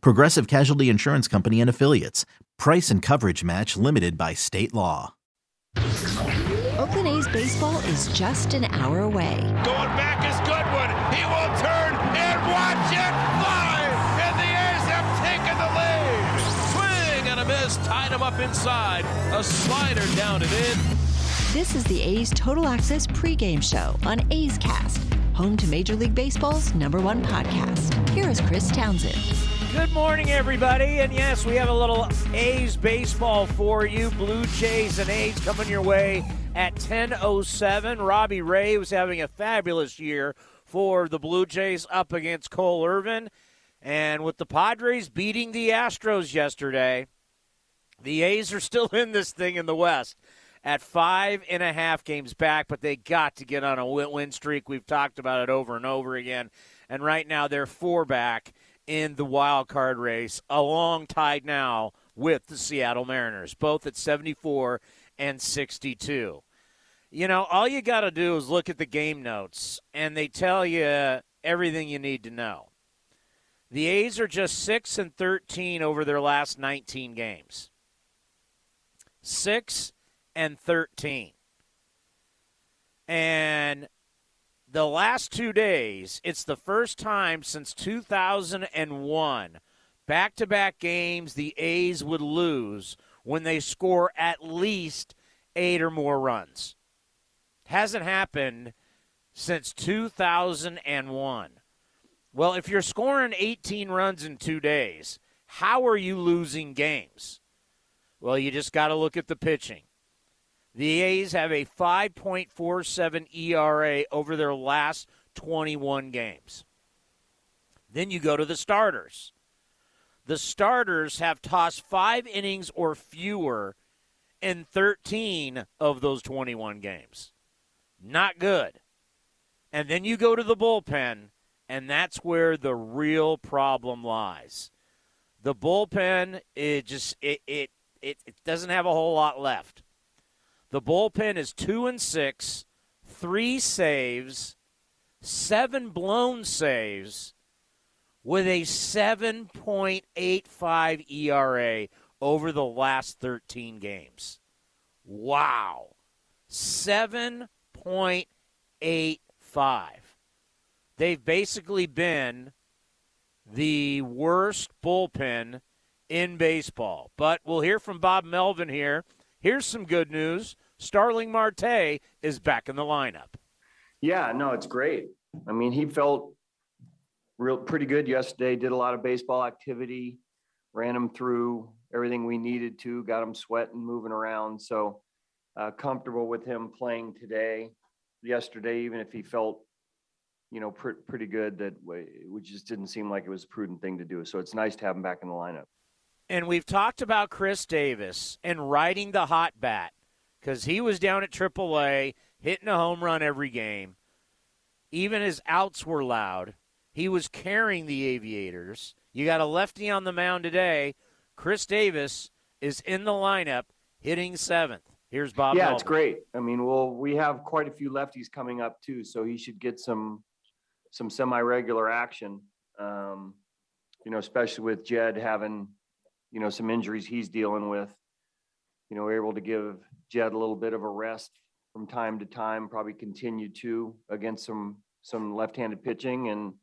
Progressive Casualty Insurance Company and Affiliates. Price and coverage match limited by state law. Oakland A's baseball is just an hour away. Going back is Goodwin. He will turn and watch it fly. And the A's have taken the lead. Swing and a miss. Tied him up inside. A slider down and in. This is the A's Total Access pregame show on A's Cast, home to Major League Baseball's number one podcast. Here is Chris Townsend. Good morning, everybody. And yes, we have a little A's baseball for you. Blue Jays and A's coming your way at 10.07. Robbie Ray was having a fabulous year for the Blue Jays up against Cole Irvin. And with the Padres beating the Astros yesterday, the A's are still in this thing in the West at five and a half games back, but they got to get on a win streak. We've talked about it over and over again. And right now they're four back in the wild card race, along tied now with the Seattle Mariners, both at 74 and 62. You know, all you got to do is look at the game notes, and they tell you everything you need to know. The A's are just 6 and 13 over their last 19 games. 6 and 13. And the last two days, it's the first time since 2001, back to back games, the A's would lose when they score at least eight or more runs. Hasn't happened since 2001. Well, if you're scoring 18 runs in two days, how are you losing games? Well, you just got to look at the pitching. The A's have a 5.47 ERA over their last 21 games. Then you go to the starters. The starters have tossed five innings or fewer in 13 of those 21 games. Not good. And then you go to the bullpen, and that's where the real problem lies. The bullpen, it just it it, it, it doesn't have a whole lot left. The bullpen is two and six, three saves, seven blown saves, with a 7.85 ERA over the last 13 games. Wow. 7.85. They've basically been the worst bullpen in baseball. But we'll hear from Bob Melvin here. Here's some good news. Starling Marte is back in the lineup. Yeah, no, it's great. I mean, he felt real pretty good yesterday. Did a lot of baseball activity, ran him through everything we needed to, got him sweating, moving around. So uh, comfortable with him playing today. Yesterday, even if he felt, you know, pr- pretty good, that we just didn't seem like it was a prudent thing to do. So it's nice to have him back in the lineup. And we've talked about Chris Davis and riding the hot bat because he was down at AAA, hitting a home run every game. Even his outs were loud. He was carrying the Aviators. You got a lefty on the mound today. Chris Davis is in the lineup, hitting seventh. Here's Bob. Yeah, Melvin. it's great. I mean, well, we have quite a few lefties coming up too, so he should get some some semi-regular action. Um, you know, especially with Jed having you know some injuries he's dealing with. You know, we're able to give Jed a little bit of a rest from time to time. Probably continue to against some some left-handed pitching and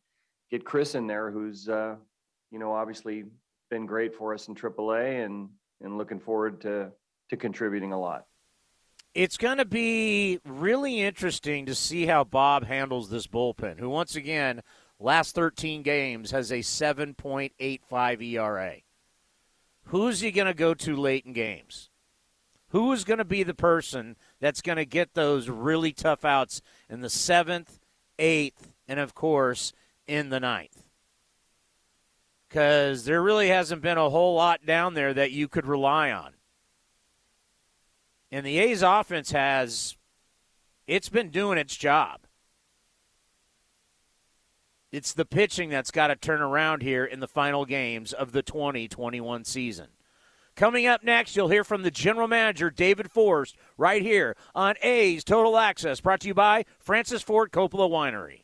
get Chris in there, who's uh, you know obviously been great for us in AAA and and looking forward to to contributing a lot. It's going to be really interesting to see how Bob handles this bullpen, who once again, last 13 games has a 7.85 ERA. Who's he going to go to late in games? Who is going to be the person that's going to get those really tough outs in the seventh, eighth, and of course in the ninth? because there really hasn't been a whole lot down there that you could rely on. And the A's offense has, it's been doing its job. It's the pitching that's got to turn around here in the final games of the 2021 season. Coming up next, you'll hear from the general manager, David Forst, right here on A's Total Access, brought to you by Francis Ford Coppola Winery.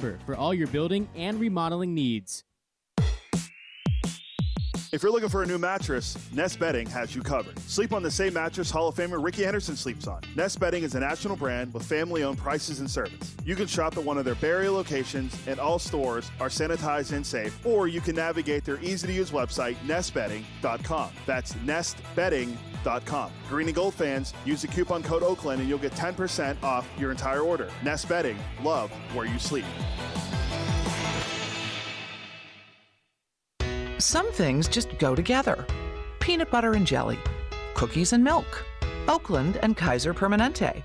for all your building and remodeling needs. If you're looking for a new mattress, Nest Bedding has you covered. Sleep on the same mattress Hall of Famer Rickey Henderson sleeps on. Nest Bedding is a national brand with family owned prices and service. You can shop at one of their Barrie locations, and all stores are sanitized and safe, or you can navigate their easy to use website, nestbedding.com. That's nestbedding.com. Green and gold fans, use the coupon code Oakland and you'll get 10% off your entire order. Nest Bedding, love where you sleep. Some things just go together peanut butter and jelly, cookies and milk, Oakland and Kaiser Permanente.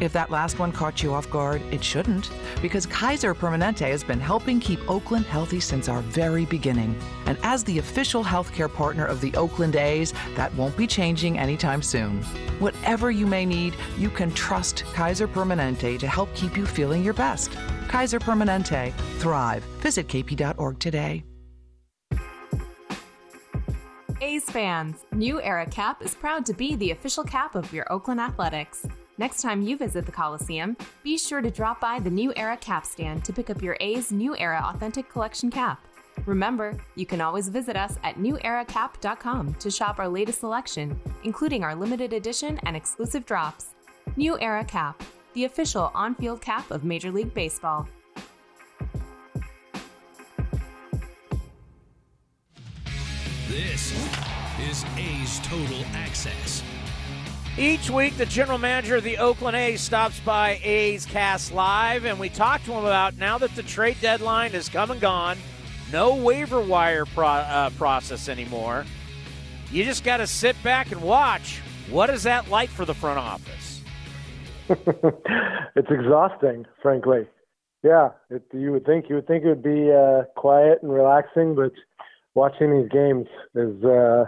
If that last one caught you off guard, it shouldn't, because Kaiser Permanente has been helping keep Oakland healthy since our very beginning. And as the official healthcare partner of the Oakland A's, that won't be changing anytime soon. Whatever you may need, you can trust Kaiser Permanente to help keep you feeling your best. Kaiser Permanente. Thrive. Visit kp.org today. A's fans, New Era Cap is proud to be the official cap of your Oakland Athletics. Next time you visit the Coliseum, be sure to drop by the New Era Cap stand to pick up your A's New Era Authentic Collection cap. Remember, you can always visit us at neweracap.com to shop our latest selection, including our limited edition and exclusive drops. New Era Cap, the official on field cap of Major League Baseball. This is A's Total Access. Each week, the general manager of the Oakland A's stops by A's Cast Live, and we talk to him about now that the trade deadline has come and gone, no waiver wire pro- uh, process anymore. You just got to sit back and watch. What is that like for the front office? it's exhausting, frankly. Yeah, it, you would think you would think it would be uh, quiet and relaxing, but watching these games is uh,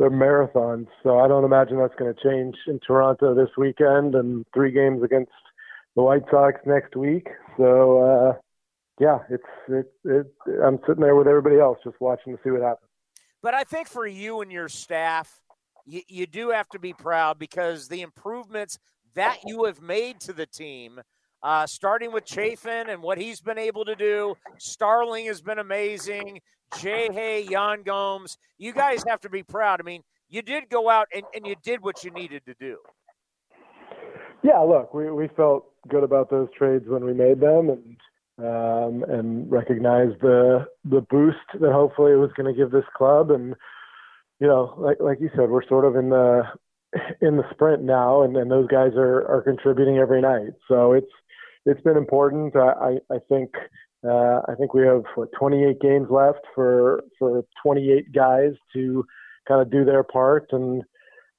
they're marathons. So I don't imagine that's going to change in Toronto this weekend and three games against the White Sox next week. So uh, yeah, it's it, it, I'm sitting there with everybody else just watching to see what happens. But I think for you and your staff, you, you do have to be proud because the improvements that you have made to the team – uh, starting with Chafin and what he's been able to do. Starling has been amazing. Jay Hay, Yan Gomes. You guys have to be proud. I mean, you did go out and, and you did what you needed to do. Yeah, look, we, we felt good about those trades when we made them and um, and recognized the the boost that hopefully it was going to give this club. And you know, like like you said, we're sort of in the in the sprint now, and, and those guys are are contributing every night. So it's it's been important. I, I think uh, I think we have what 28 games left for for 28 guys to kind of do their part, and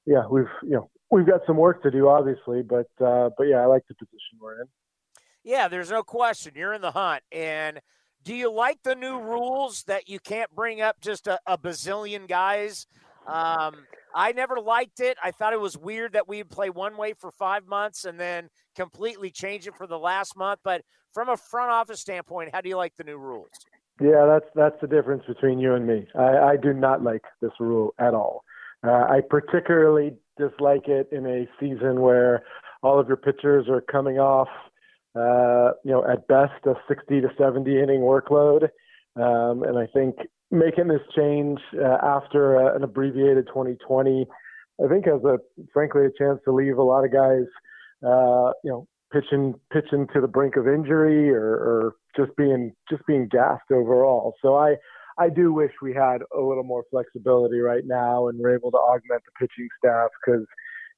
yeah, we've you know we've got some work to do, obviously, but uh, but yeah, I like the position we're in. Yeah, there's no question. You're in the hunt, and do you like the new rules that you can't bring up just a, a bazillion guys? Um, I never liked it. I thought it was weird that we'd play one way for five months and then completely change it for the last month. But from a front office standpoint, how do you like the new rules? Yeah, that's that's the difference between you and me. I, I do not like this rule at all. Uh, I particularly dislike it in a season where all of your pitchers are coming off, uh, you know, at best a 60 to 70 inning workload. Um, and I think making this change uh, after uh, an abbreviated 2020, I think has a frankly a chance to leave a lot of guys, uh, you know, pitching pitching to the brink of injury or, or just being just being gassed overall. So I I do wish we had a little more flexibility right now and we're able to augment the pitching staff because,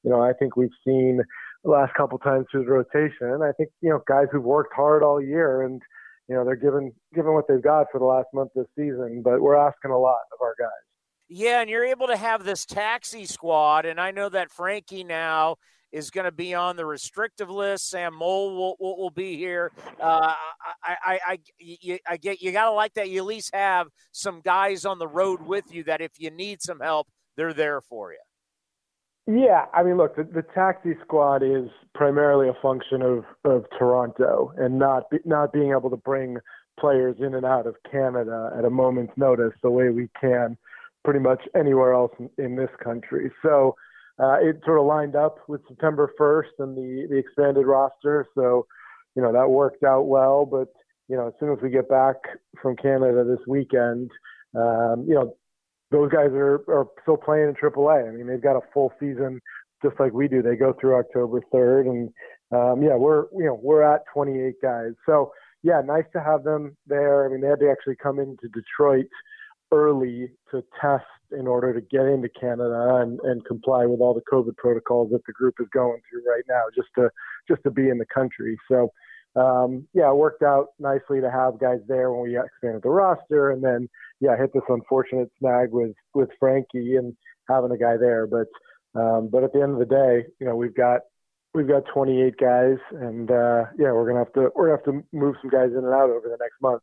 you know, I think we've seen the last couple times through the rotation. I think, you know, guys who've worked hard all year and, you know, they're given given what they've got for the last month this season, but we're asking a lot of our guys. Yeah, and you're able to have this taxi squad, and I know that Frankie now is going to be on the restrictive list. Sam Moll will, will, be here. Uh, I, I, I, I get you got to like that. You at least have some guys on the road with you that if you need some help, they're there for you. Yeah, I mean, look, the, the taxi squad is primarily a function of, of Toronto and not be, not being able to bring players in and out of Canada at a moment's notice the way we can pretty much anywhere else in, in this country. So uh, it sort of lined up with September 1st and the, the expanded roster. So, you know, that worked out well. But, you know, as soon as we get back from Canada this weekend, um, you know, those guys are, are still playing in AAA. I mean, they've got a full season just like we do. They go through October 3rd. And, um, yeah, we're, you know, we're at 28 guys. So, yeah, nice to have them there. I mean, they had to actually come into Detroit early to test in order to get into Canada and, and comply with all the COVID protocols that the group is going through right now, just to just to be in the country. So, um, yeah, it worked out nicely to have guys there when we expanded the roster, and then yeah, hit this unfortunate snag with with Frankie and having a guy there. But um, but at the end of the day, you know, we've got we've got 28 guys, and uh, yeah, we're gonna have to we're gonna have to move some guys in and out over the next month.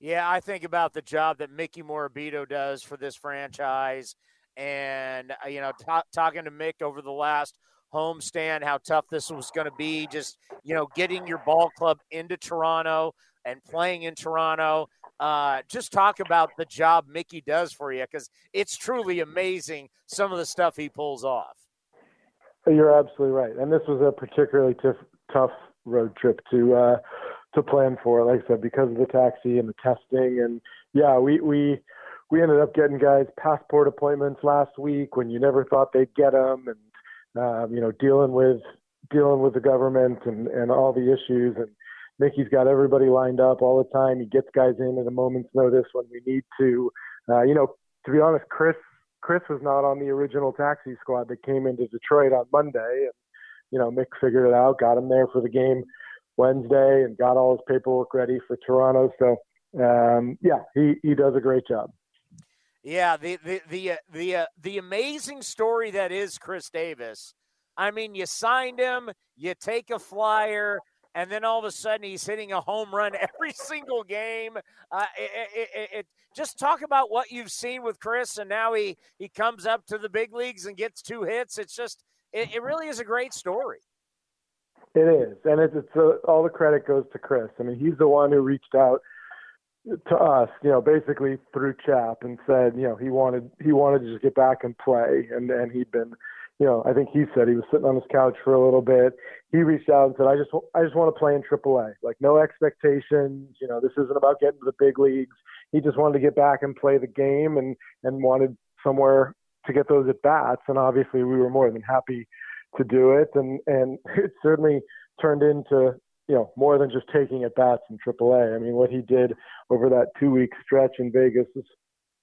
Yeah, I think about the job that Mickey Morabito does for this franchise, and uh, you know, t- talking to Mick over the last homestand, how tough this was going to be. Just you know, getting your ball club into Toronto and playing in Toronto. Uh, just talk about the job Mickey does for you because it's truly amazing some of the stuff he pulls off. You're absolutely right, and this was a particularly t- tough road trip to uh, to plan for. Like I said, because of the taxi and the testing, and yeah, we we we ended up getting guys passport appointments last week when you never thought they'd get them, and um, you know dealing with dealing with the government and and all the issues and. Mickey's got everybody lined up all the time. He gets guys in at a moment's notice when we need to. Uh, you know, to be honest, Chris Chris was not on the original taxi squad that came into Detroit on Monday, and you know Mick figured it out, got him there for the game Wednesday and got all his paperwork ready for Toronto. So um, yeah, he he does a great job. Yeah, the the the uh, the uh, the amazing story that is Chris Davis. I mean, you signed him, you take a flyer, and then all of a sudden he's hitting a home run every single game. Uh, it, it, it, just talk about what you've seen with Chris, and now he he comes up to the big leagues and gets two hits. It's just it, really is a great story. It is, and it's, it's uh, all the credit goes to Chris. I mean, he's the one who reached out to us, you know, basically through Chap and said, you know, he wanted he wanted to just get back and play, and and he'd been, you know, I think he said he was sitting on his couch for a little bit. He reached out and said, I just I just want to play in AAA, like no expectations. You know, this isn't about getting to the big leagues. He just wanted to get back and play the game, and and wanted somewhere to get those at bats. And obviously, we were more than happy to do it, and and it certainly turned into you know more than just taking at bats in AAA. I mean, what he did over that two week stretch in Vegas is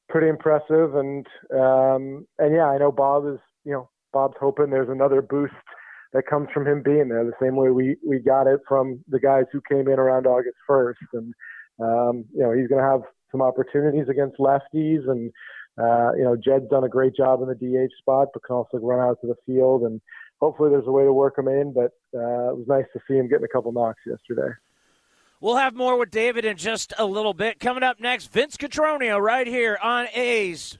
pretty impressive, and um, and yeah, I know Bob is you know Bob's hoping there's another boost that comes from him being there, the same way we we got it from the guys who came in around August 1st, and um, you know he's going to have some opportunities against lefties and. Uh, you know, Jed's done a great job in the DH spot, but can also run out to the field and hopefully there's a way to work him in. But uh, it was nice to see him getting a couple knocks yesterday. We'll have more with David in just a little bit. Coming up next, Vince Cotroneo right here on A's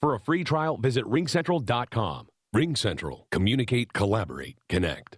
For a free trial, visit ringcentral.com. RingCentral. Communicate, collaborate, connect.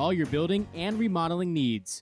all your building and remodeling needs.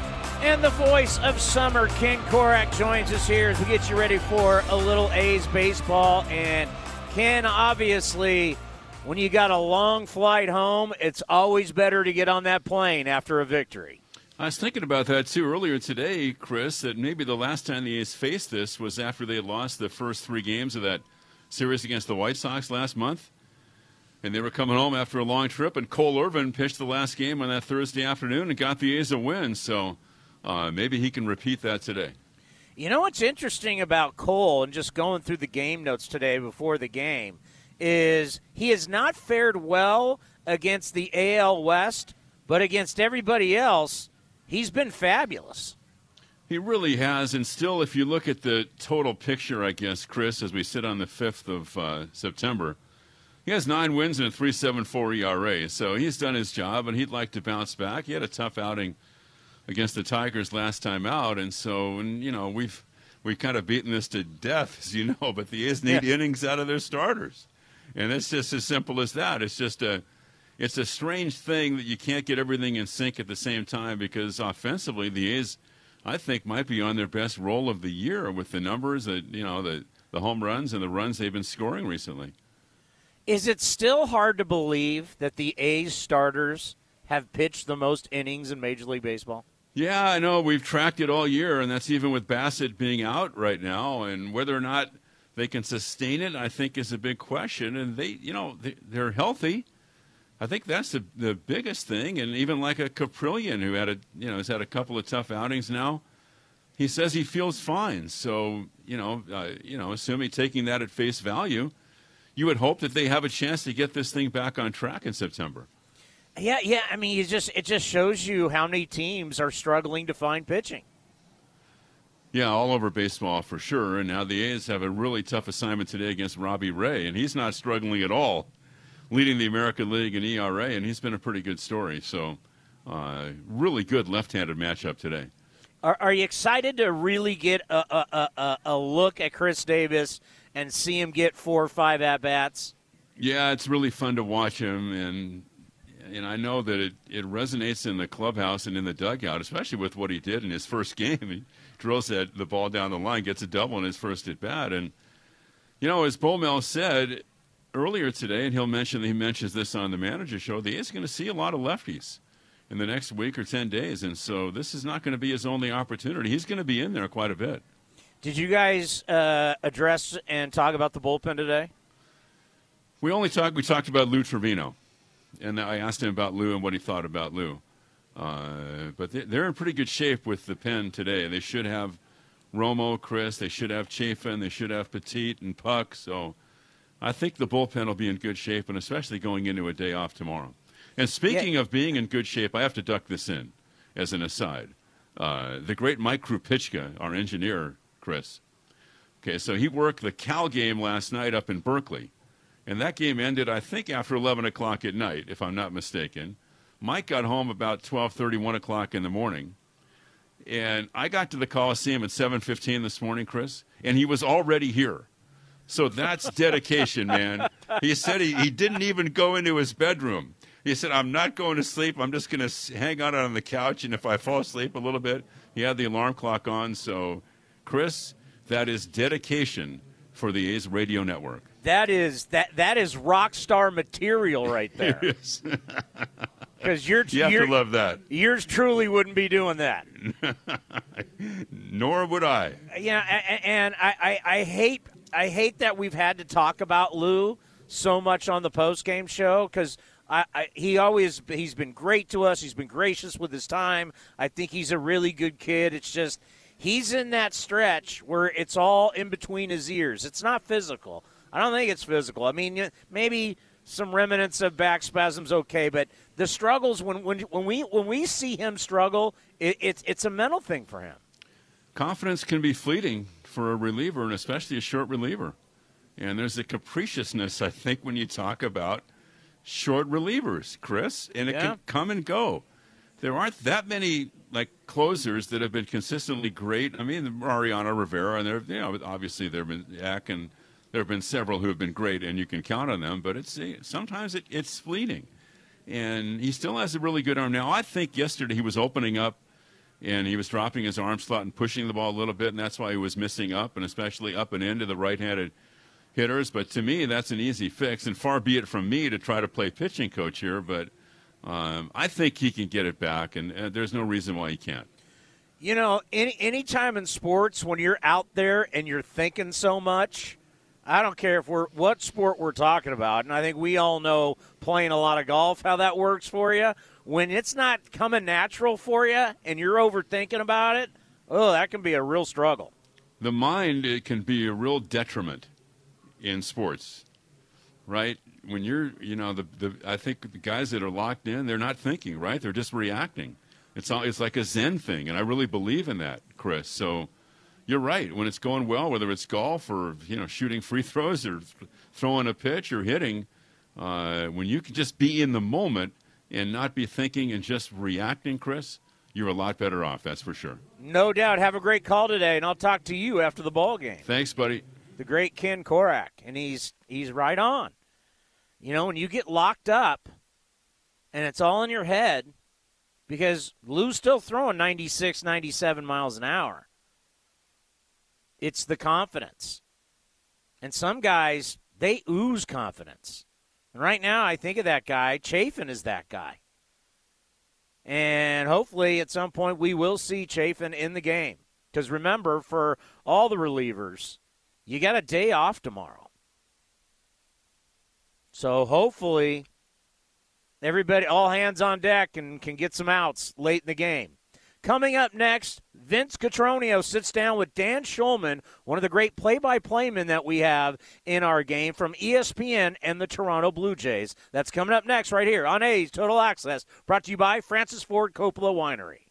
And the voice of summer, Ken Korach, joins us here as we get you ready for a little A's baseball. And Ken, obviously, when you got a long flight home, it's always better to get on that plane after a victory. I was thinking about that too earlier today, Chris, that maybe the last time the A's faced this was after they lost the first three games of that series against the White Sox last month. And they were coming home after a long trip, and Cole Irvin pitched the last game on that Thursday afternoon and got the A's a win. So uh, maybe he can repeat that today. You know what's interesting about Cole and just going through the game notes today before the game is he has not fared well against the AL West, but against everybody else, he's been fabulous. He really has, and still, if you look at the total picture, I guess, Chris, as we sit on the 5th of uh, September, he has nine wins and a 3.74 ERA. So he's done his job, and he'd like to bounce back. He had a tough outing against the Tigers last time out, and so and, you know we've we've kind of beaten this to death, as you know. But the A's need yeah. innings out of their starters, and it's just as simple as that. It's just a it's a strange thing that you can't get everything in sync at the same time because offensively the A's I think might be on their best roll of the year with the numbers that you know the the home runs and the runs they've been scoring recently. Is it still hard to believe that the A's starters have pitched the most innings in Major League Baseball? Yeah, I know. We've tracked it all year, and that's even with Bassett being out right now. And whether or not they can sustain it, I think, is a big question. And they, you know, they, are healthy. I think that's the the biggest thing. And even like a Kaprielian, who had a, you know, has had a couple of tough outings now, he says he feels fine. So, you know, uh, you know, assuming taking that at face value, you would hope that they have a chance to get this thing back on track in September. Yeah, yeah. I mean, it just it just shows you how many teams are struggling to find pitching. Yeah, all over baseball for sure. And now the A's have a really tough assignment today against Robbie Ray, and he's not struggling at all, leading the American League in ERA, and he's been a pretty good story. So, uh, really good left-handed matchup today. Are, are you excited to really get a, a, a, a look at Chris Davis and see him get four or five at bats? Yeah, it's really fun to watch him, and and I know that it, it resonates in the clubhouse and in the dugout, especially with what he did in his first game. He drills that the ball down the line, gets a double in his first at bat, and you know, as Bomel said earlier today, and he'll mention he mentions this on the manager show, the A's going to see a lot of lefties in the next week or ten days, and so this is not going to be his only opportunity. He's going to be in there quite a bit. Did you guys uh, address and talk about the bullpen today? We only talked. We talked about Lou Trivino and I asked him about Lou and what he thought about Lou. Uh, but they're in pretty good shape with the pen today. They should have Romo, Chris. They should have Chafin. They should have Petit and Puk. So I think the bullpen will be in good shape, and especially going into a day off tomorrow. And speaking yeah. of being in good shape, I have to duck this in as an aside. Uh, the great Mike Krupicka, our engineer, Chris. Okay, so he worked the Cal game last night up in Berkeley. And that game ended, I think, after 11 o'clock at night, if I'm not mistaken. Mike got home about 12:30, 1 o'clock in the morning, and I got to the Coliseum at 7:15 this morning, Chris, and he was already here. So that's dedication, man. He said he, he didn't even go into his bedroom. He said, "I'm not going to sleep. I'm just going to hang out on the couch, and if I fall asleep a little bit, he had the alarm clock on." So, Chris, that is dedication for the A's radio network. That is that that is rock star material right there. Because you're, you have you're, to love that. Yours truly wouldn't be doing that. Nor would I. Yeah, and I, I, I hate I hate that we've had to talk about Lou so much on the post game show because I, I, he always he's been great to us. He's been gracious with his time. I think he's a really good kid. It's just he's in that stretch where it's all in between his ears. It's not physical. I don't think it's physical. I mean, maybe some remnants of back spasms, okay, but the struggles when when when we when we see him struggle, it, it's it's a mental thing for him. Confidence can be fleeting for a reliever, and especially a short reliever. And there's a capriciousness, I think, when you talk about short relievers, Chris, and it yeah. can come and go. There aren't that many like closers that have been consistently great. I mean, Mariano Rivera, and there, you know, obviously there have been Eck and there have been several who have been great, and you can count on them. But it's sometimes it, it's fleeting, and he still has a really good arm. Now, I think yesterday he was opening up, and he was dropping his arm slot and pushing the ball a little bit, and that's why he was missing up, and especially up and into the right-handed hitters. But to me, that's an easy fix, and far be it from me to try to play pitching coach here, but um, I think he can get it back, and uh, there's no reason why he can't. You know, any any time in sports when you're out there and you're thinking so much, I don't care if we're what sport we're talking about, and I think we all know playing a lot of golf how that works for you. When it's not coming natural for you and you're overthinking about it, oh, that can be a real struggle. The mind it can be a real detriment in sports, right? When you're, you know, the, the I think the guys that are locked in, they're not thinking, right? They're just reacting. It's all, it's like a Zen thing, and I really believe in that, Chris. So you're right. When it's going well, whether it's golf or you know shooting free throws or throwing a pitch or hitting, uh, when you can just be in the moment and not be thinking and just reacting, Chris, you're a lot better off. That's for sure. No doubt. Have a great call today, and I'll talk to you after the ball game. Thanks, buddy. The great Ken Korach, and he's he's right on. You know, when you get locked up, and it's all in your head, because Lou's still throwing 96, 97 miles an hour it's the confidence. And some guys, they ooze confidence. And right now, I think of that guy. Chafin is that guy. And hopefully, at some point, we will see Chafin in the game. Because remember, for all the relievers, you got a day off tomorrow. So hopefully, everybody, all hands on deck, and can get some outs late in the game. Coming up next, Vince Cotroneo sits down with Dan Shulman, one of the great play-by-play men that we have in our game from ESPN and the Toronto Blue Jays. That's coming up next right here on A's Total Access, brought to you by Francis Ford Coppola Winery.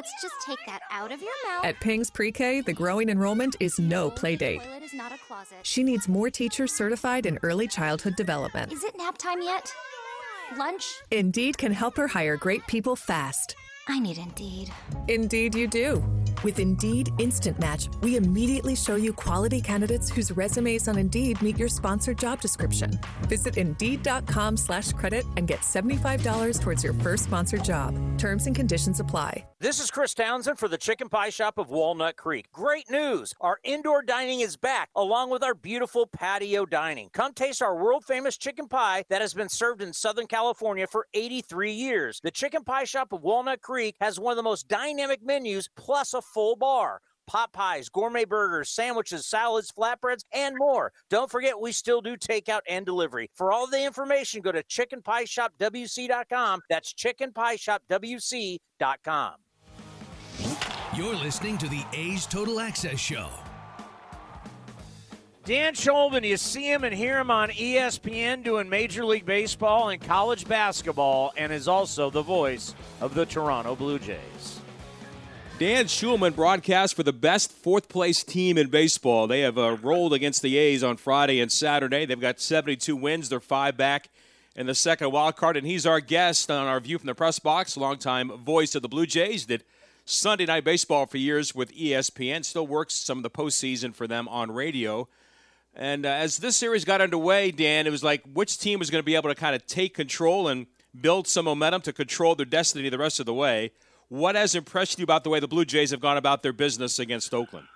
Let's just take that out of your mouth. At Ping's Pre-K, the growing enrollment is no play date. Is not a closet. She needs more teachers certified in early childhood development. Is it nap time yet? Lunch? Indeed can help her hire great people fast. I need Indeed. Indeed, you do. With Indeed Instant Match, we immediately show you quality candidates whose resumes on Indeed meet your sponsored job description. Visit Indeed.com slash credit and get $75 towards your first sponsored job. Terms and conditions apply. This is Chris Townsend for the Chicken Pie Shop of Walnut Creek. Great news! Our indoor dining is back, along with our beautiful patio dining. Come taste our world famous chicken pie that has been served in Southern California for 83 years. The Chicken Pie Shop of Walnut Creek has one of the most dynamic menus, plus a full bar pot pies, gourmet burgers, sandwiches, salads, flatbreads, and more. Don't forget, we still do takeout and delivery. For all the information, go to chickenpieshopwc.com. That's chickenpieshopwc.com. You're listening to the A's Total Access Show. Dan Shulman, you see him and hear him on ESPN doing Major League Baseball and college basketball, and is also the voice of the Toronto Blue Jays. Dan Shulman broadcast for the best fourth place team in baseball. They have uh, rolled against the A's on Friday and Saturday. They've got 72 wins. They're five back in the second wild card, and he's our guest on our View from the Press Box, longtime voice of the Blue Jays. Did Sunday Night Baseball for years with ESPN. Still works some of the postseason for them on radio. And uh, as this series got underway, Dan, it was like which team was going to be able to kind of take control and build some momentum to control their destiny the rest of the way. What has impressed you about the way the Blue Jays have gone about their business against Oakland?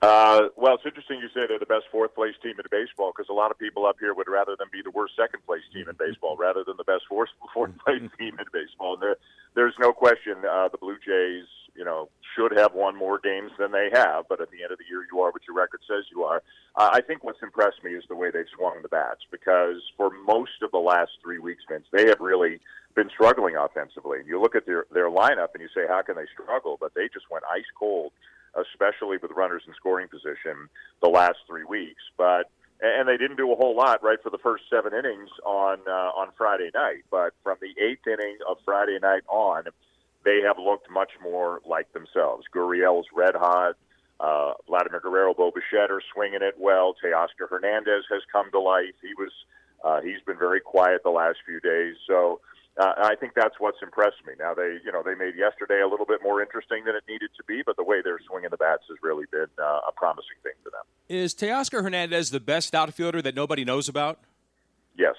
Uh, well, it's interesting you say they're the best fourth place team in baseball because a lot of people up here would rather them be the worst second place team in baseball rather than the best fourth, fourth place team in baseball. And there, there's no question uh, the Blue Jays, you know, should have won more games than they have. But at the end of the year, you are what your record says you are. Uh, I think what's impressed me is the way they've swung the bats because for most of the last three weeks, Vince, they have really been struggling offensively. And You look at their their lineup and you say, how can they struggle? But they just went ice cold especially with runners in scoring position the last three weeks. But and they didn't do a whole lot right for the first seven innings on uh, on Friday night. But from the eighth inning of Friday night on, they have looked much more like themselves. Gurriel's red hot. Uh, Vladimir Guerrero, Bo Bichette are swinging it well. Teoscar Hernandez has come to life. He was uh, he's been very quiet the last few days. So uh, I think that's what's impressed me. Now they, you know, they made yesterday a little bit more interesting than it needed to be, but the way they're swinging the bats has really been uh, a promising thing for them. Is Teoscar Hernandez the best outfielder that nobody knows about? Yes.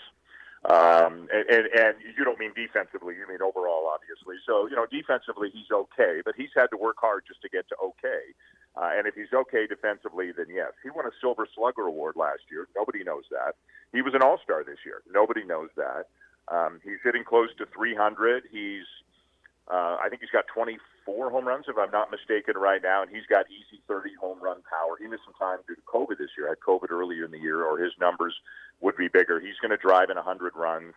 Um, and, and, and you don't mean defensively, you mean overall, obviously. So, you know, defensively, he's okay, but he's had to work hard just to get to okay. Uh, and if he's okay defensively, then yes. He won a Silver Slugger Award last year. Nobody knows that. He was an All Star this year. Nobody knows that. Um, he's hitting close to 300. He's, uh, I think he's got 24 home runs, if I'm not mistaken, right now, and he's got easy 30 home run power. He missed some time due to COVID this year. Had COVID earlier in the year, or his numbers would be bigger. He's going to drive in 100 runs,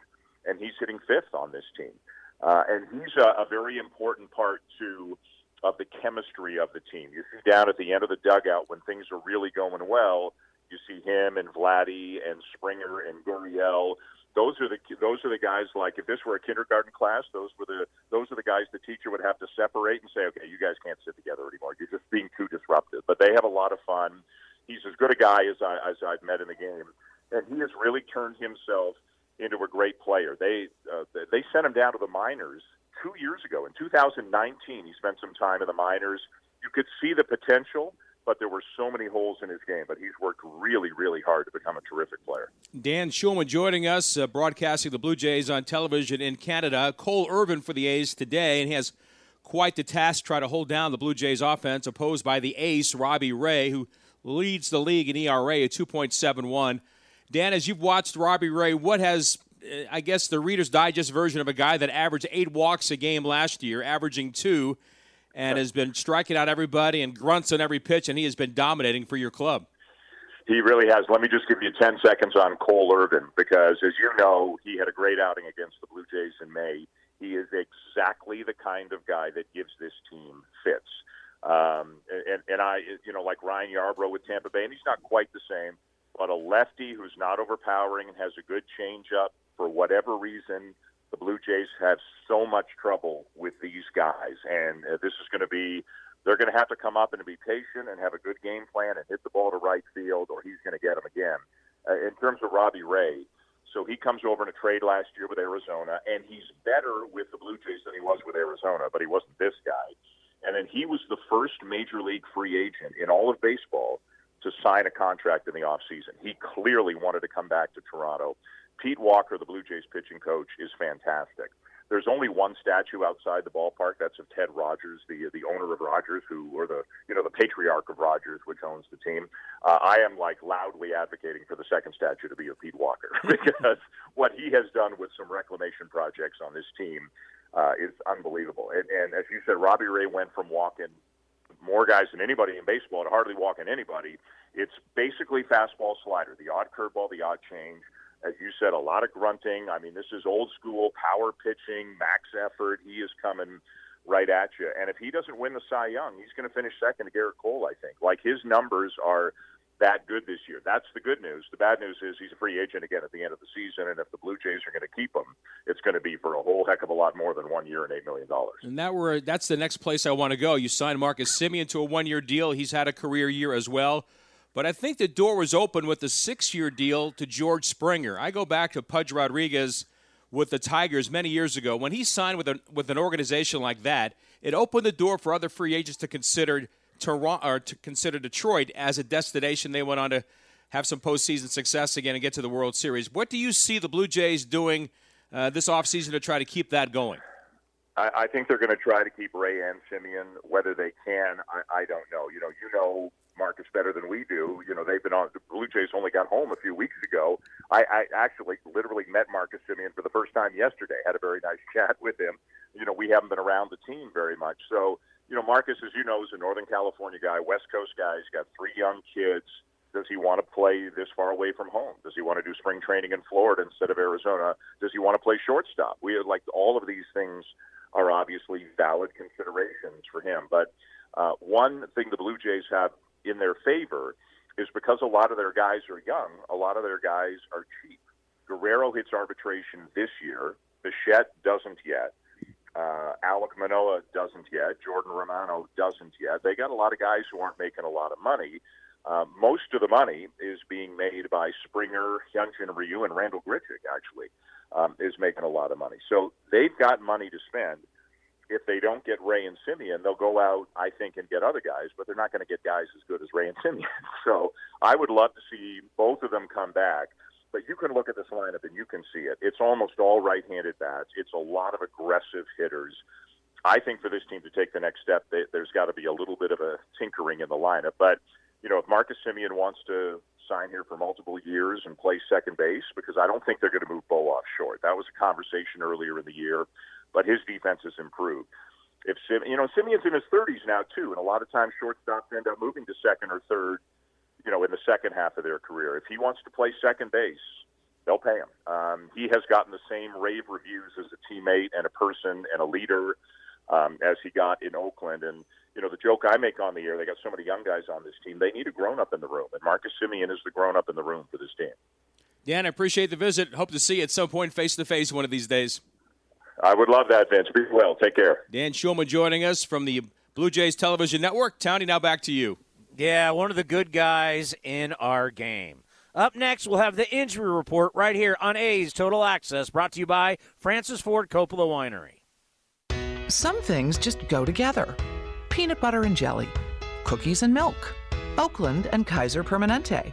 and he's hitting fifth on this team. Uh, and he's a, a very important part to of the chemistry of the team. You see down at the end of the dugout when things are really going well, you see him and Vladdy and Springer and Gurriel those are the those are the guys like if this were a kindergarten class those were the those are the guys the teacher would have to separate and say okay you guys can't sit together anymore. You're just being too disruptive. But they have a lot of fun. He's as good a guy as I as I've met in the game. And he has really turned himself into a great player. They uh, they sent him down to the minors 2 years ago. In 2019 he spent some time in the minors. You could see the potential but there were so many holes in his game. But he's worked really, really hard to become a terrific player. Dan Shulman joining us, uh, broadcasting the Blue Jays on television in Canada. Cole Irvin for the A's today, and he has quite the task try to hold down the Blue Jays offense, opposed by the ace, Robbie Ray, who leads the league in ERA at 2.71. Dan, as you've watched Robbie Ray, what has uh, I guess the Reader's Digest version of a guy that averaged eight walks a game last year, averaging two, and has been striking out everybody and grunts on every pitch, and he has been dominating for your club. He really has. Let me just give you 10 seconds on Cole Irvin because, as you know, he had a great outing against the Blue Jays in May. He is exactly the kind of guy that gives this team fits. Um, and, and I, you know, like Ryan Yarbrough with Tampa Bay, and he's not quite the same, but a lefty who's not overpowering and has a good changeup for whatever reason The Blue Jays have so much trouble with these guys, and uh, this is going to be. They're going to have to come up and be patient and have a good game plan and hit the ball to right field, or he's going to get them again. Uh, in terms of Robbie Ray, so he comes over in a trade last year with Arizona, and he's better with the Blue Jays than he was with Arizona, but he wasn't this guy. And then he was the first major league free agent in all of baseball to sign a contract in the offseason. He clearly wanted to come back to Toronto. Pete Walker, the Blue Jays pitching coach, is fantastic. There's only one statue outside the ballpark. That's of Ted Rogers, the the owner of Rogers, who or the you know the patriarch of Rogers, which owns the team. Uh, I am like loudly advocating for the second statue to be of Pete Walker because what he has done with some reclamation projects on this team uh, is unbelievable. And, and as you said, Robbie Ray went from walking more guys than anybody in baseball to hardly walking anybody. It's basically fastball slider, the odd curveball, the odd change as you said, a lot of grunting. I mean, this is old school power pitching, max effort. He is coming right at you. And if he doesn't win the Cy Young, he's going to finish second to Gerrit Cole, I think. Like his numbers are that good this year. That's the good news. The bad news is he's a free agent again at the end of the season, and if the Blue Jays are going to keep him, it's going to be for a whole heck of a lot more than one year and eight million dollars. And that were that's the next place I want to go. You signed Marcus Semien to a one-year deal. He's had a career year as well. But I think the door was open with the six year deal to George Springer. I go back to Pudge Rodriguez with the Tigers many years ago. When he signed with, a, with an organization like that, it opened the door for other free agents to consider Toronto or to consider Detroit as a destination. They went on to have some postseason success again and get to the World Series. What do you see the Blue Jays doing uh, this offseason to try to keep that going? I, I think they're going to try to keep Ray and Semien. Whether they can, I, I don't know. You know, you know Marcus better than we do. You know, they've been on. The Blue Jays only got home a few weeks ago. I, I actually literally met Marcus Semien for the first time yesterday. Had a very nice chat with him. You know, we haven't been around the team very much, so you know, Marcus, as you know, is a Northern California guy, West Coast guy. He's got three young kids. Does he want to play this far away from home? Does he want to do spring training in Florida instead of Arizona? Does he want to play shortstop? We like all of these things are obviously valid considerations for him. But uh, one thing the Blue Jays have in their favor is because a lot of their guys are young, a lot of their guys are cheap. Guerrero hits arbitration this year. Bichette doesn't yet. Uh, Alek Manoah doesn't yet. Jordan Romano doesn't yet. They got a lot of guys who aren't making a lot of money. Uh, most of the money is being made by Springer, Hyunjin Ryu, and Randall Grichuk, actually, um, is making a lot of money. So they've got money to spend if they don't get Ray and Semien, they'll go out, I think, and get other guys, but they're not going to get guys as good as Ray and Semien. So I would love to see both of them come back. But you can look at this lineup and you can see it. It's almost all right handed bats, it's a lot of aggressive hitters. I think for this team to take the next step, they, there's got to be a little bit of a tinkering in the lineup. But, you know, if Marcus Semien wants to sign here for multiple years and play second base, because I don't think they're going to move Bo off short. That was a conversation earlier in the year but his defense has improved. If Sim, you know, Semien's in his 30s now too, and a lot of times shortstops end up moving to second or third, you know, in the second half of their career. If he wants to play second base, they'll pay him. Um, he has gotten the same rave reviews as a teammate and a person and a leader um, as he got in Oakland. And you know, the joke I make on the air, they got so many young guys on this team. They need a grown up in the room, and Marcus Semien is the grown up in the room for this team. Dan, I appreciate the visit. Hope to see you at some point face to face one of these days. I would love that, Vince. Be well. Take care. Dan Shulman joining us from the Blue Jays Television Network. Tony, now back to you. Yeah, one of the good guys in our game. Up next, we'll have the injury report right here on A's Total Access, brought to you by Francis Ford Coppola Winery. Some things just go together peanut butter and jelly, cookies and milk, Oakland and Kaiser Permanente.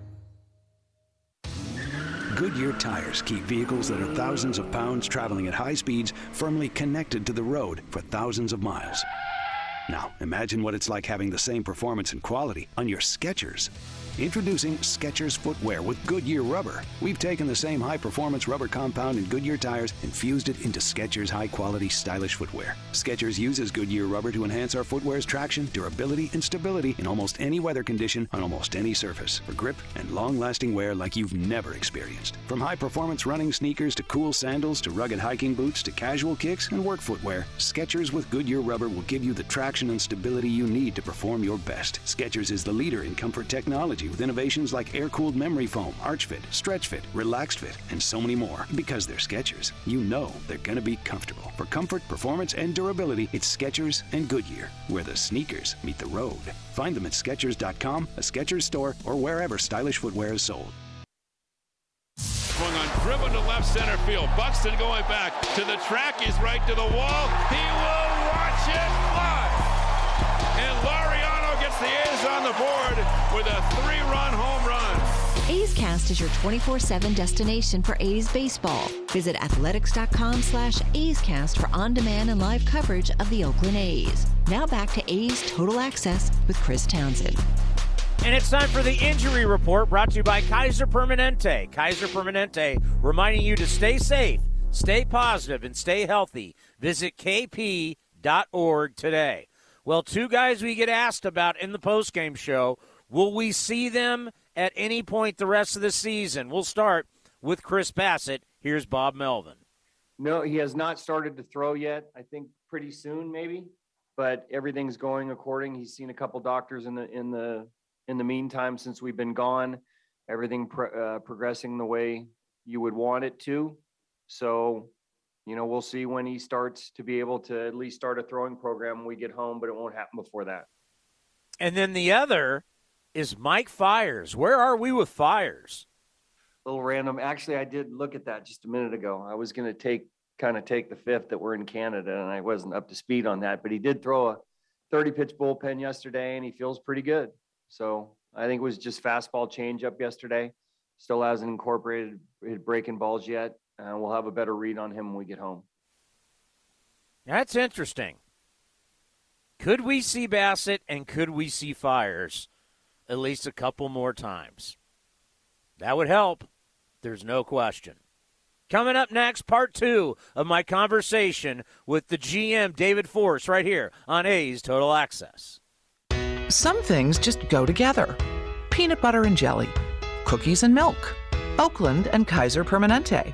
Goodyear tires keep vehicles that are thousands of pounds traveling at high speeds firmly connected to the road for thousands of miles. Now, imagine what it's like having the same performance and quality on your Skechers. Introducing Skechers footwear with Goodyear rubber. We've taken the same high performance rubber compound in Goodyear tires and fused it into Skechers high quality stylish footwear. Skechers uses Goodyear rubber to enhance our footwear's traction, durability, and stability in almost any weather condition on almost any surface for grip and long lasting wear like you've never experienced. From high performance running sneakers to cool sandals to rugged hiking boots to casual kicks and work footwear, Skechers with Goodyear rubber will give you the traction and stability you need to perform your best. Skechers is the leader in comfort technology with innovations like air-cooled memory foam, arch fit, stretch fit, relaxed fit, and so many more. Because they're Skechers, you know they're going to be comfortable. For comfort, performance, and durability, it's Skechers and Goodyear, where the sneakers meet the road. Find them at Skechers.com, a Skechers store, or wherever stylish footwear is sold. Swung on, driven to left center field. Buxton going back to the track. He's right to the wall. He will watch it the A's on the board with a three-run home run. A's Cast is your 24-7 destination for A's baseball. Visit athletics.com slash A's Cast for on-demand and live coverage of the Oakland A's. Now back to A's Total Access with Chris Townsend. And it's time for the injury report brought to you by Kaiser Permanente. Kaiser Permanente reminding you to stay safe, stay positive, and stay healthy. Visit kp.org today. Well, two guys we get asked about in the postgame show. Will we see them at any point the rest of the season? We'll start with Chris Bassitt. Here's Bob Melvin. No, he has not started to throw yet. I think pretty soon, maybe. But everything's going according. He's seen a couple doctors in the in the in the meantime since we've been gone. Everything pro- uh, progressing the way you would want it to. So, you know, we'll see when he starts to be able to at least start a throwing program when we get home, but it won't happen before that. And then the other is Mike Fiers. Where are we with Fiers? A little random. Actually, I did look at that just a minute ago. I was going to take kind of take the fifth that we're in Canada, and I wasn't up to speed on that. But he did throw a 30 pitch bullpen yesterday, and he feels pretty good. So I think it was just fastball changeup yesterday. Still hasn't incorporated breaking balls yet. Uh, we'll have a better read on him when we get home. That's interesting. Could we see Bassitt and could we see Fiers at least a couple more times? That would help. There's no question. Coming up next, part two of my conversation with the GM, David Forst, right here on A's Total Access. Some things just go together peanut butter and jelly, cookies and milk, Oakland and Kaiser Permanente.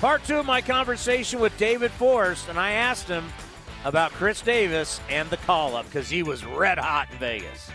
Part two of my conversation with David Forst, and I asked him about Chris Davis and the call up because he was red hot in Vegas.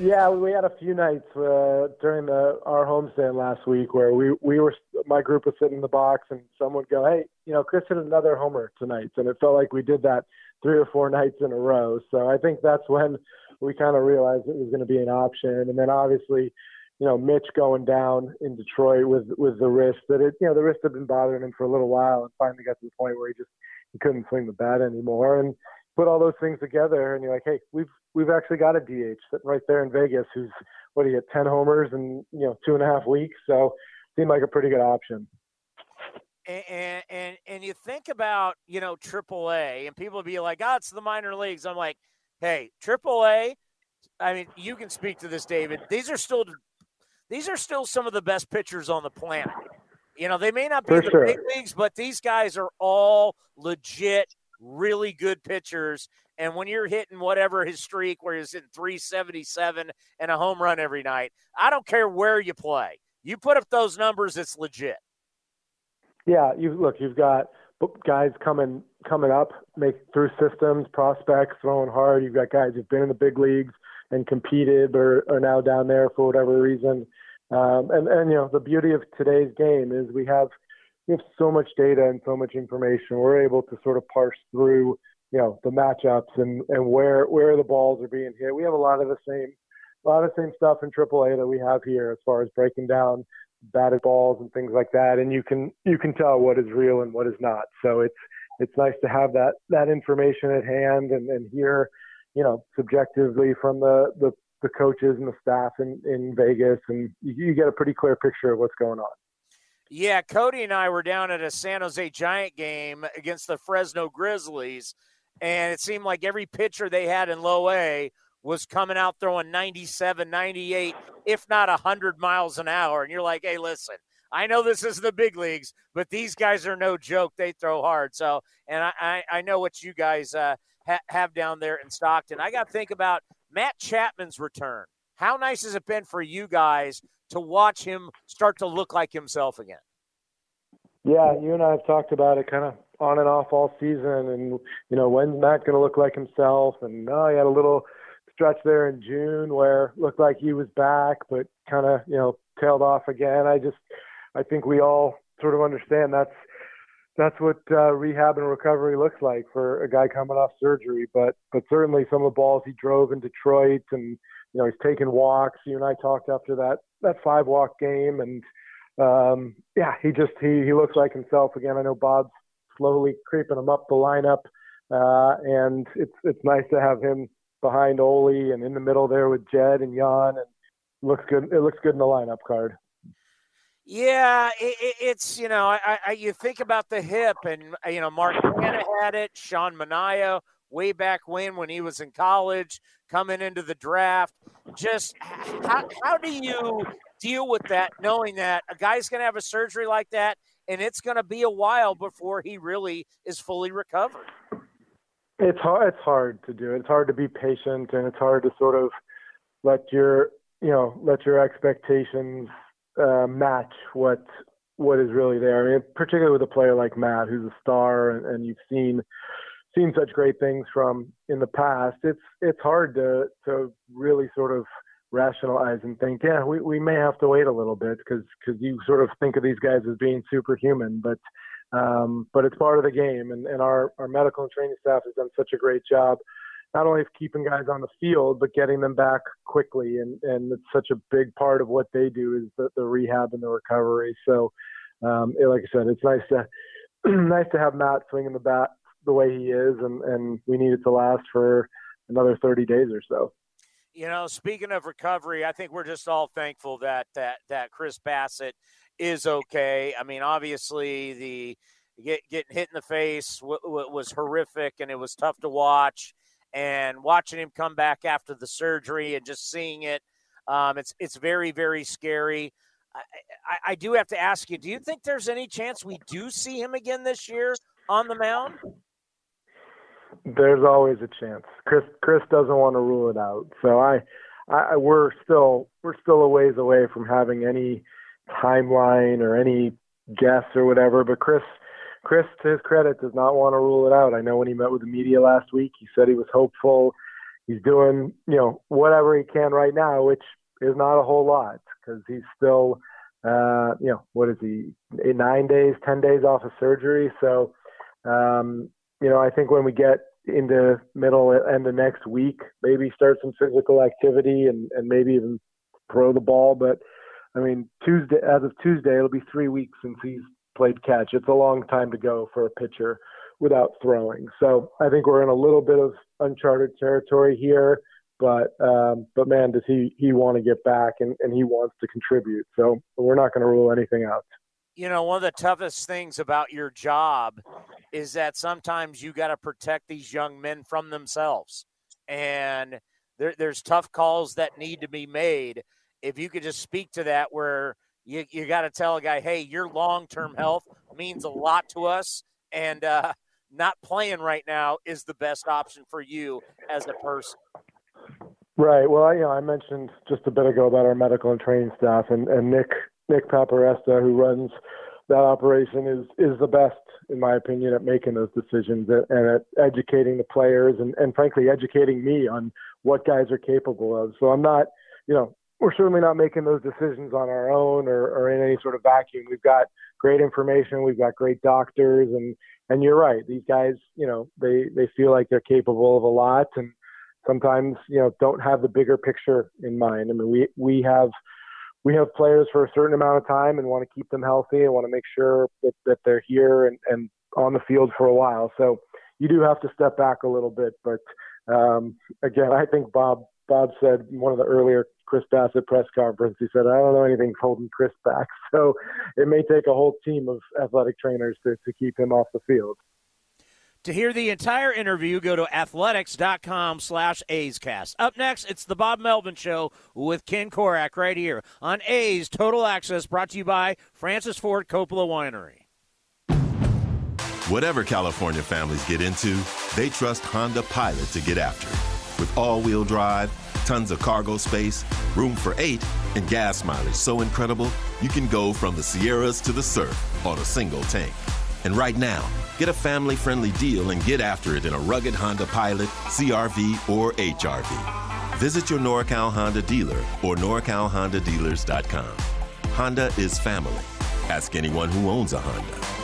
Yeah, we had a few nights uh, during the our homestand last week where we we were my group was sitting in the box and someone would go, hey, you know, Chris hit another homer tonight, and it felt like we did that three or four nights in a row. So I think that's when we kind of realized it was going to be an option, and then obviously you know, Mitch going down in Detroit with with the wrist that it, you know, the wrist had been bothering him for a little while, and finally got to the point where he just he couldn't swing the bat anymore, and put all those things together, and you're like, hey, we've we've actually got a DH sitting right there in Vegas who's what do you get, ten homers in you know two and a half weeks, so seemed like a pretty good option. And, and and you think about you know AAA, and people be like, "Oh, it's the minor leagues." I'm like, "Hey, AAA." I mean, you can speak to this, David. These are still these are still some of the best pitchers on the planet. You know, they may not be For the sure. big leagues, but these guys are all legit, really good pitchers. And when you're hitting whatever his streak, where he's hitting 377 and a home run every night, I don't care where you play. You put up those numbers, it's legit. Yeah, you look. You've got guys coming coming up, make through systems, prospects throwing hard. You've got guys who've been in the big leagues and competed, or are now down there for whatever reason. Um, and and you know the beauty of today's game is we have we have so much data and so much information. We're able to sort of parse through you know the matchups and and where where the balls are being hit. We have a lot of the same a lot of the same stuff in AAA that we have here as far as breaking down batted balls and things like that and you can you can tell what is real and what is not so it's it's nice to have that that information at hand and, and hear you know subjectively from the, the the coaches and the staff in in Vegas and you, get a pretty clear picture of what's going on Yeah, Cody and I were down at a San Jose Giant game against the Fresno Grizzlies, and it seemed like every pitcher they had in low A was coming out throwing 97, 98, if not 100 miles an hour. And you're like, hey, listen, I know this is the big leagues, but these guys are no joke. They throw hard. So, and I, I know what you guys uh, ha- have down there in Stockton. I got to think about Matt Chapman's return. How nice has it been for you guys to watch him start to look like himself again? Yeah, you and I have talked about it kind of on and off all season, and you know when's Matt going to look like himself? And oh, he had a little stretch there in June where looked like he was back, but kind of you know tailed off again. I just I think we all sort of understand that's that's what uh, rehab and recovery looks like for a guy coming off surgery. But but certainly some of the balls he drove in Detroit, and you know he's taking walks. You and I talked after that that five walk game, and um, yeah, he just he he looks like himself again. I know Bob's slowly creeping him up the lineup, uh, and it's it's nice to have him behind Ole and in the middle there with Jed and Jan, and looks good. It looks good in the lineup card. Yeah, it, it, it's you know, I, I you think about the hip, and uh, you know, Mark Canha had it, Sean Manaea way back when when he was in college, coming into the draft. Just how how do you deal with that, knowing that a guy's going to have a surgery like that, and it's going to be a while before he really is fully recovered. It's hard. It's hard to do. It's hard to be patient, and it's hard to sort of let your you know let your expectations uh, match what what is really there. I mean, particularly with a player like Matt, who's a star, and, and you've seen seen such great things from in the past. It's it's hard to to really sort of rationalize and think, yeah, we, we may have to wait a little bit because because you sort of think of these guys as being superhuman, but um, but it's part of the game, and, and our our medical and training staff has done such a great job. Not only keeping guys on the field, but getting them back quickly, and, and it's such a big part of what they do is the, the rehab and the recovery. So, um, it- like I said, it's nice to nice to have Matt swinging the bat the way he is, and, and we need it to last for another 30 days or so. You know, speaking of recovery, I think we're just all thankful that that that Chris Bassitt is okay. I mean, obviously the get, getting hit in the face w- w- was horrific, and it was tough to watch. And watching him come back after the surgery and just seeing it, um, it's it's very very scary. I, I, I do have to ask you: Do you think there's any chance we do see him again this year on the mound? There's always a chance. Chris Chris doesn't want to rule it out. So I, I we're still we're still a ways away from having any timeline or any guess or whatever. But Chris Chris, to his credit, does not want to rule it out. I know when he met with the media last week, he said he was hopeful. He's doing you know whatever he can right now, which is not a whole lot because he's still uh, you know what is he nine days, ten days off of surgery. So um, you know, I think when we get into middle end of next week, maybe start some physical activity and, and maybe even throw the ball. But I mean, Tuesday, as of Tuesday, it'll be three weeks since he's played catch. It's a long time to go for a pitcher without throwing. So I think we're in a little bit of uncharted territory here. But um, but man, does he he want to get back and, and he wants to contribute. So we're not going to rule anything out. you know, one of the toughest things about your job is that sometimes you got to protect these young men from themselves. And there, there's tough calls that need to be made. If you could just speak to that, where you, you got to tell a guy, hey, your long term health means a lot to us. And uh, not playing right now is the best option for you as a person. Right. Well, I, you know, I mentioned just a bit ago about our medical and training staff, and, and Nick Nick Paparesta, who runs that operation, is is the best, in my opinion, at making those decisions and at educating the players, and, and frankly, educating me on what guys are capable of. So I'm not, you know, we're certainly not making those decisions on our own or, or in any sort of vacuum. We've got great information, we've got great doctors, and and you're right. These guys, you know, they they feel like they're capable of a lot, and sometimes you know don't have the bigger picture in mind. I mean, we we have we have players for a certain amount of time and want to keep them healthy and want to make sure that, that they're here and, and on the field for a while. So you do have to step back a little bit. But um, again, I think Bob Bob said one of the earlier Chris Bassitt press conference. He said, "I don't know anything holding Chris back." So it may take a whole team of athletic trainers to, to keep him off the field. To hear the entire interview, go to athletics.com slash A'scast. Up next, it's the Bob Melvin Show with Ken Korach right here on A's Total Access, brought to you by Francis Ford Coppola Winery. Whatever California families get into, they trust Honda Pilot to get after it. With all-wheel drive, tons of cargo space, room for eight, and gas mileage so incredible, you can go from the Sierras to the surf on a single tank. And right now, get a family friendly deal and get after it in a rugged Honda Pilot, CRV, or HRV. Visit your NorCal Honda dealer or NorCalHondaDealers.com. Honda is family. Ask anyone who owns a Honda.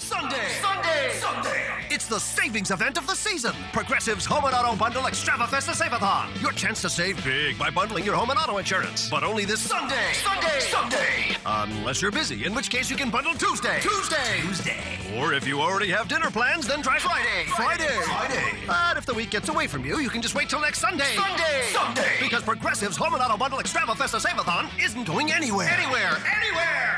Sunday! Sunday! Sunday! It's the savings event of the season. Progressive's Home and Auto Bundle Extravafesta Save-a-thon. Your chance to save big by bundling your home and auto insurance. But only this Sunday! Sunday! Sunday! Unless you're busy, in which case you can bundle Tuesday. Tuesday! Tuesday! Or if you already have dinner plans, then try Friday. Friday! Friday! But if the week gets away from you, you can just wait till next Sunday. Sunday! Sunday! Because Progressive's Home and Auto Bundle Extravafesta Save-a-thon isn't going anywhere. Anywhere! Anywhere!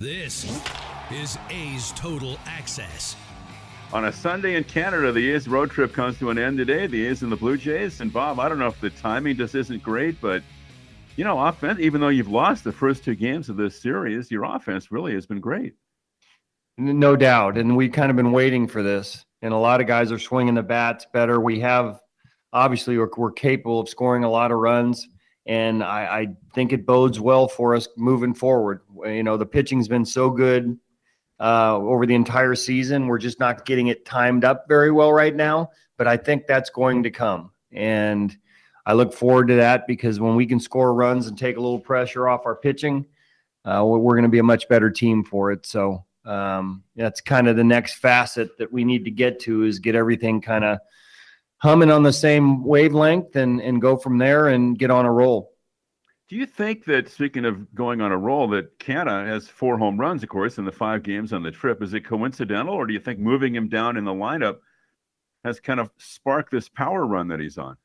This is A's Total Access. On a Sunday in Canada, the A's road trip comes to an end today. The A's and the Blue Jays. And Bob, I don't know if the timing just isn't great, but you know, offense. Even though you've lost the first two games of this series, your offense really has been great. No doubt, and we've kind of been waiting for this. And a lot of guys are swinging the bats better. We have obviously we're, we're capable of scoring a lot of runs and I, I, think it bodes well for us moving forward. You know, the pitching's been so good uh, over the entire season. We're just not getting it timed up very well right now, but I think that's going to come. And I look forward to that because when we can score runs and take a little pressure off our pitching, uh, we're going to be a much better team for it. So um, that's kind of the next facet that we need to get to is get everything kind of – humming on the same wavelength and and go from there and get on a roll. Do you think that speaking of going on a roll, that Canha has four home runs, of course, in the five games on the trip? Is it coincidental, or do you think moving him down in the lineup has kind of sparked this power run that he's on?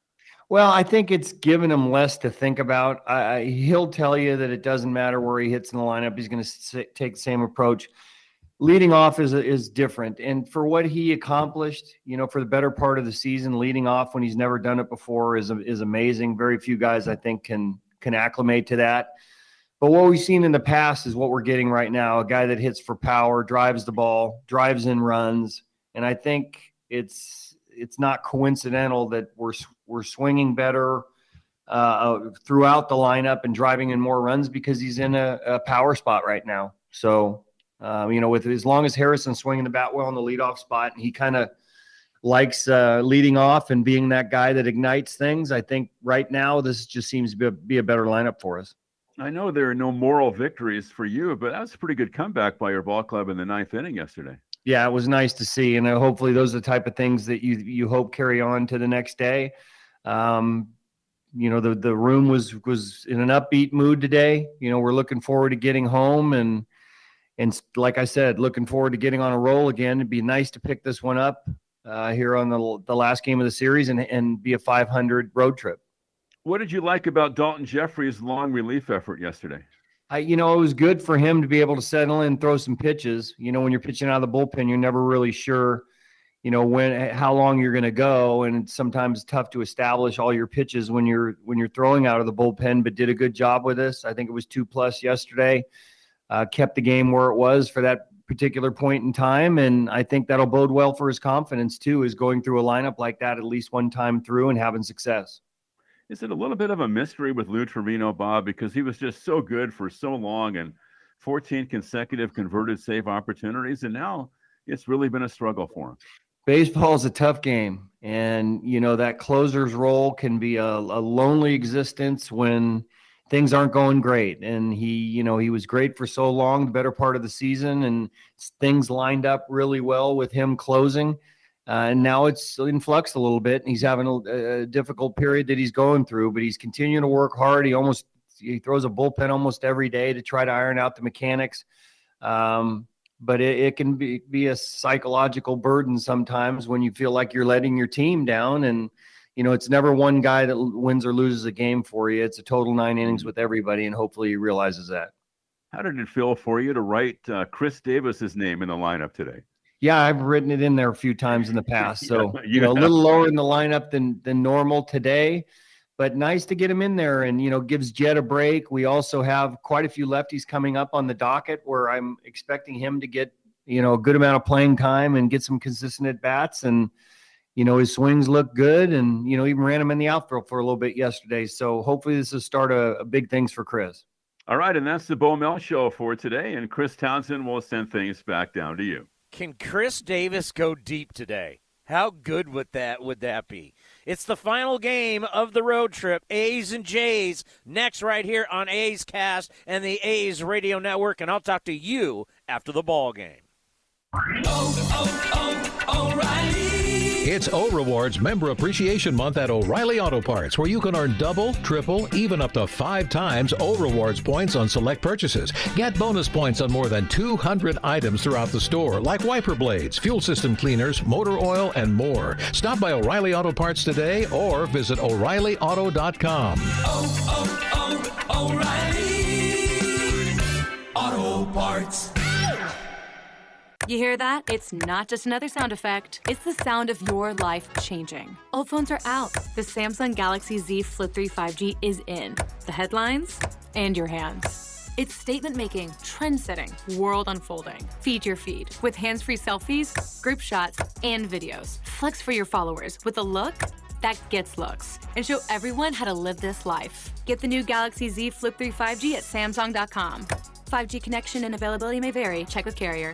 Well, I think it's given him less to think about. He'll tell you that it doesn't matter where he hits in the lineup. He's going to take the same approach. Leading off is is different, and for what he accomplished, you know, for the better part of the season, leading off when he's never done it before is is amazing. Very few guys, I think, can can acclimate to that. But what we've seen in the past is what we're getting right now: a guy that hits for power, drives the ball, drives in runs, and I think it's it's not coincidental that we're we're swinging better uh, throughout the lineup and driving in more runs because he's in a, a power spot right now. So, um, you know, with as long as Harrison swinging the bat well in the leadoff spot, and he kind of likes uh, leading off and being that guy that ignites things. I think right now this just seems to be a, be a better lineup for us. I know there are no moral victories for you, but that was a pretty good comeback by your ball club in the ninth inning yesterday. Yeah, it was nice to see, and uh, hopefully those are the type of things that you you hope carry on to the next day. Um, you know, the the room was was in an upbeat mood today. You know, we're looking forward to getting home and and like I said, looking forward to getting on a roll again. It'd be nice to pick this one up uh, here on the the last game of the series and and be a 500 road trip. What did you like about Daulton Jefferies' long relief effort yesterday? I, you know, it was good for him to be able to settle in, throw some pitches. You know, when you're pitching out of the bullpen, you're never really sure you know when how long you're going to go and it's sometimes it's tough to establish all your pitches when you're when you're throwing out of the bullpen but did a good job with this i think it was two plus yesterday uh, kept the game where it was for that particular point in time and i think that'll bode well for his confidence too is going through a lineup like that at least one time through and having success. Is it a little bit of a mystery with lou trivino bob? Because he was just so good for so long and 14 consecutive converted save opportunities and now it's really been a struggle for him. Baseball is a tough game and you know that closer's role can be a, a, lonely existence when things aren't going great. And he you know he was great for so long the better part of the season and things lined up really well with him closing. Uh, and now it's in flux a little bit and he's having a, a, difficult period that he's going through but he's continuing to work hard. He almost he throws a bullpen almost every day to try to iron out the mechanics. Um, but it, it can be, be a psychological burden sometimes when you feel like you're letting your team down and you know it's never one guy that wins or loses a game for you it's a total nine innings mm-hmm. with everybody and hopefully he realizes that how did it feel for you to write uh, chris davis's name in the lineup today yeah i've written it in there a few times in the past so yeah, you know a little lower in the lineup than than normal today but nice to get him in there and you know gives Jed a break. We also have quite a few lefties coming up on the docket where I'm expecting him to get you know a good amount of playing time and get some consistent at bats and you know his swings look good and you know even ran him in the outfield for a little bit yesterday. So hopefully this will start a, a big things for Chris. All right, and that's the Bo Mel show for today. And Chris Townsend will send things back down to you. Can Chris Davis go deep today? How good would that would that be? It's the final game of the road trip. A's and J's next right here on A's Cast and the A's Radio Network, and I'll talk to you after the ball game. Oh, oh, oh, O'Reilly. It's O Rewards Member Appreciation Month at O'Reilly Auto Parts, where you can earn double, triple, even up to five times O Rewards points on select purchases. Get bonus points on more than 200 items throughout the store, like wiper blades, fuel system cleaners, motor oil, and more. Stop by O'Reilly Auto Parts today or visit O'ReillyAuto.com. Oh, oh, oh, O'Reilly Auto Parts. You hear that? It's not just another sound effect. It's the sound of your life changing. Old phones are out. The Samsung Galaxy Z Flip 3 5G is in. The headlines and your hands. It's statement making, trend setting, world unfolding. Feed your feed with hands free selfies, group shots, and videos. Flex for your followers with a look that gets looks and show everyone how to live this life. Get the new Galaxy Z Flip 3 5G at Samsung.com. 5G connection and availability may vary. Check with carrier.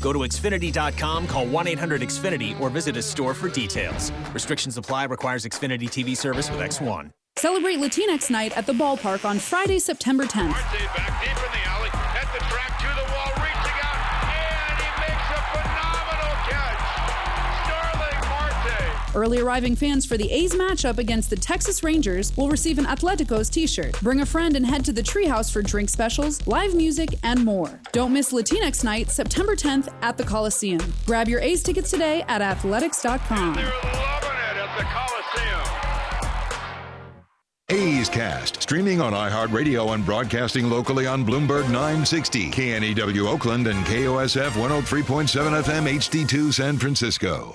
Go to Xfinity.com, call 1 800 Xfinity, or visit a store for details. Restrictions apply, requires Xfinity TV service with X1. Celebrate Latinx Night at the ballpark on Friday, September 10th. Early arriving fans for the A's matchup against the Texas Rangers will receive an Atleticos t-shirt. Bring a friend and head to the treehouse for drink specials, live music, and more. Don't miss Latinx Night, September 10th at the Coliseum. Grab your A's tickets today at athletics.com. A's Cast, streaming on iHeartRadio and broadcasting locally on Bloomberg 960, KNEW Oakland, and KOSF 103.7 FM HD2 San Francisco.